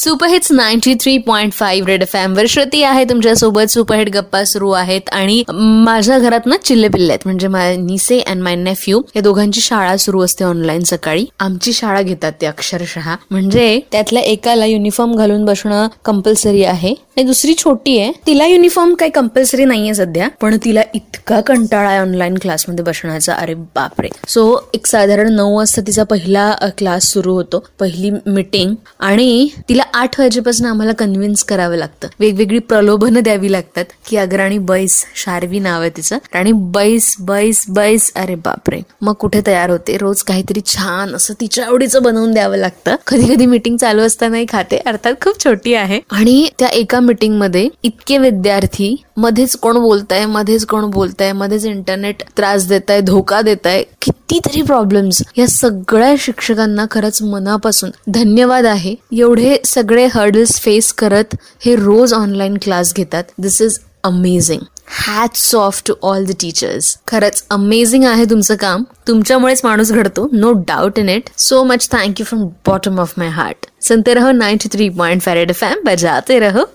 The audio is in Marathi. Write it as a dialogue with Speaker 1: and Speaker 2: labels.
Speaker 1: Superhits ninety three point five red F M वर श्रुती आहे. तुमच्यासोबत सुपरहिट गप्पा सुरू आहेत आणि माझ्या घरात ना चिल्ले पिल्ले आहेत. म्हणजे माय निसे अँड माय नेफ्यू या दोघांची शाळा सुरू असते ऑनलाईन सकाळी. आमची शाळा घेतात ते अक्षरशः. म्हणजे त्यातल्या एकाला युनिफॉर्म घालून बसणं कंपल्सरी आहे. आणि दुसरी छोटी आहे. तिला युनिफॉर्म काही कंपल्सरी नाहीये सध्या पण तिला इतका कंटाळा आहे ऑनलाईन क्लासमध्ये बसण्याचा. अरे बापरे. सो एक साधारण नऊ वाजता तिचा पहिला क्लास सुरू होतो. पहिली मिटिंग आणि तिला आठ वाजेपासून आम्हाला कन्व्हिन्स करावं लागतं. वेगवेगळी प्रलोभनं द्यावी लागतात की अग्राणी बैस शार्वी नाव आहे तिचं. आणि बैस बैस बैस अरे बापरे. मग कुठे तयार होते? रोज काहीतरी छान असं तिच्या आवडीचं बनवून द्यावं लागतं. कधी कधी मिटिंग चालू असतानाही खाते. अर्थात खूप छोटी आहे. आणि त्या एका मिटिंगमध्ये इतके विद्यार्थी मध्येच कोण बोलताय मध्येच कोण बोलताय मध्येच इंटरनेट त्रास देत आहे धोका देत आहे कितीतरी प्रॉब्लेम्स या सगळ्या शिक्षकांना खरंच मनापासून धन्यवाद आहे. एवढे सगळे हर्डल्स फेस करत हे रोज ऑनलाईन क्लास घेतात. This is amazing hats off to all the teachers खरंच अमेझिंग आहे तुमचं काम. तुमच्यामुळेच माणूस घडतो. No doubt in it so much thank you from bottom of my heart सुनते रहो ninety three point five red F M बजाते रहो.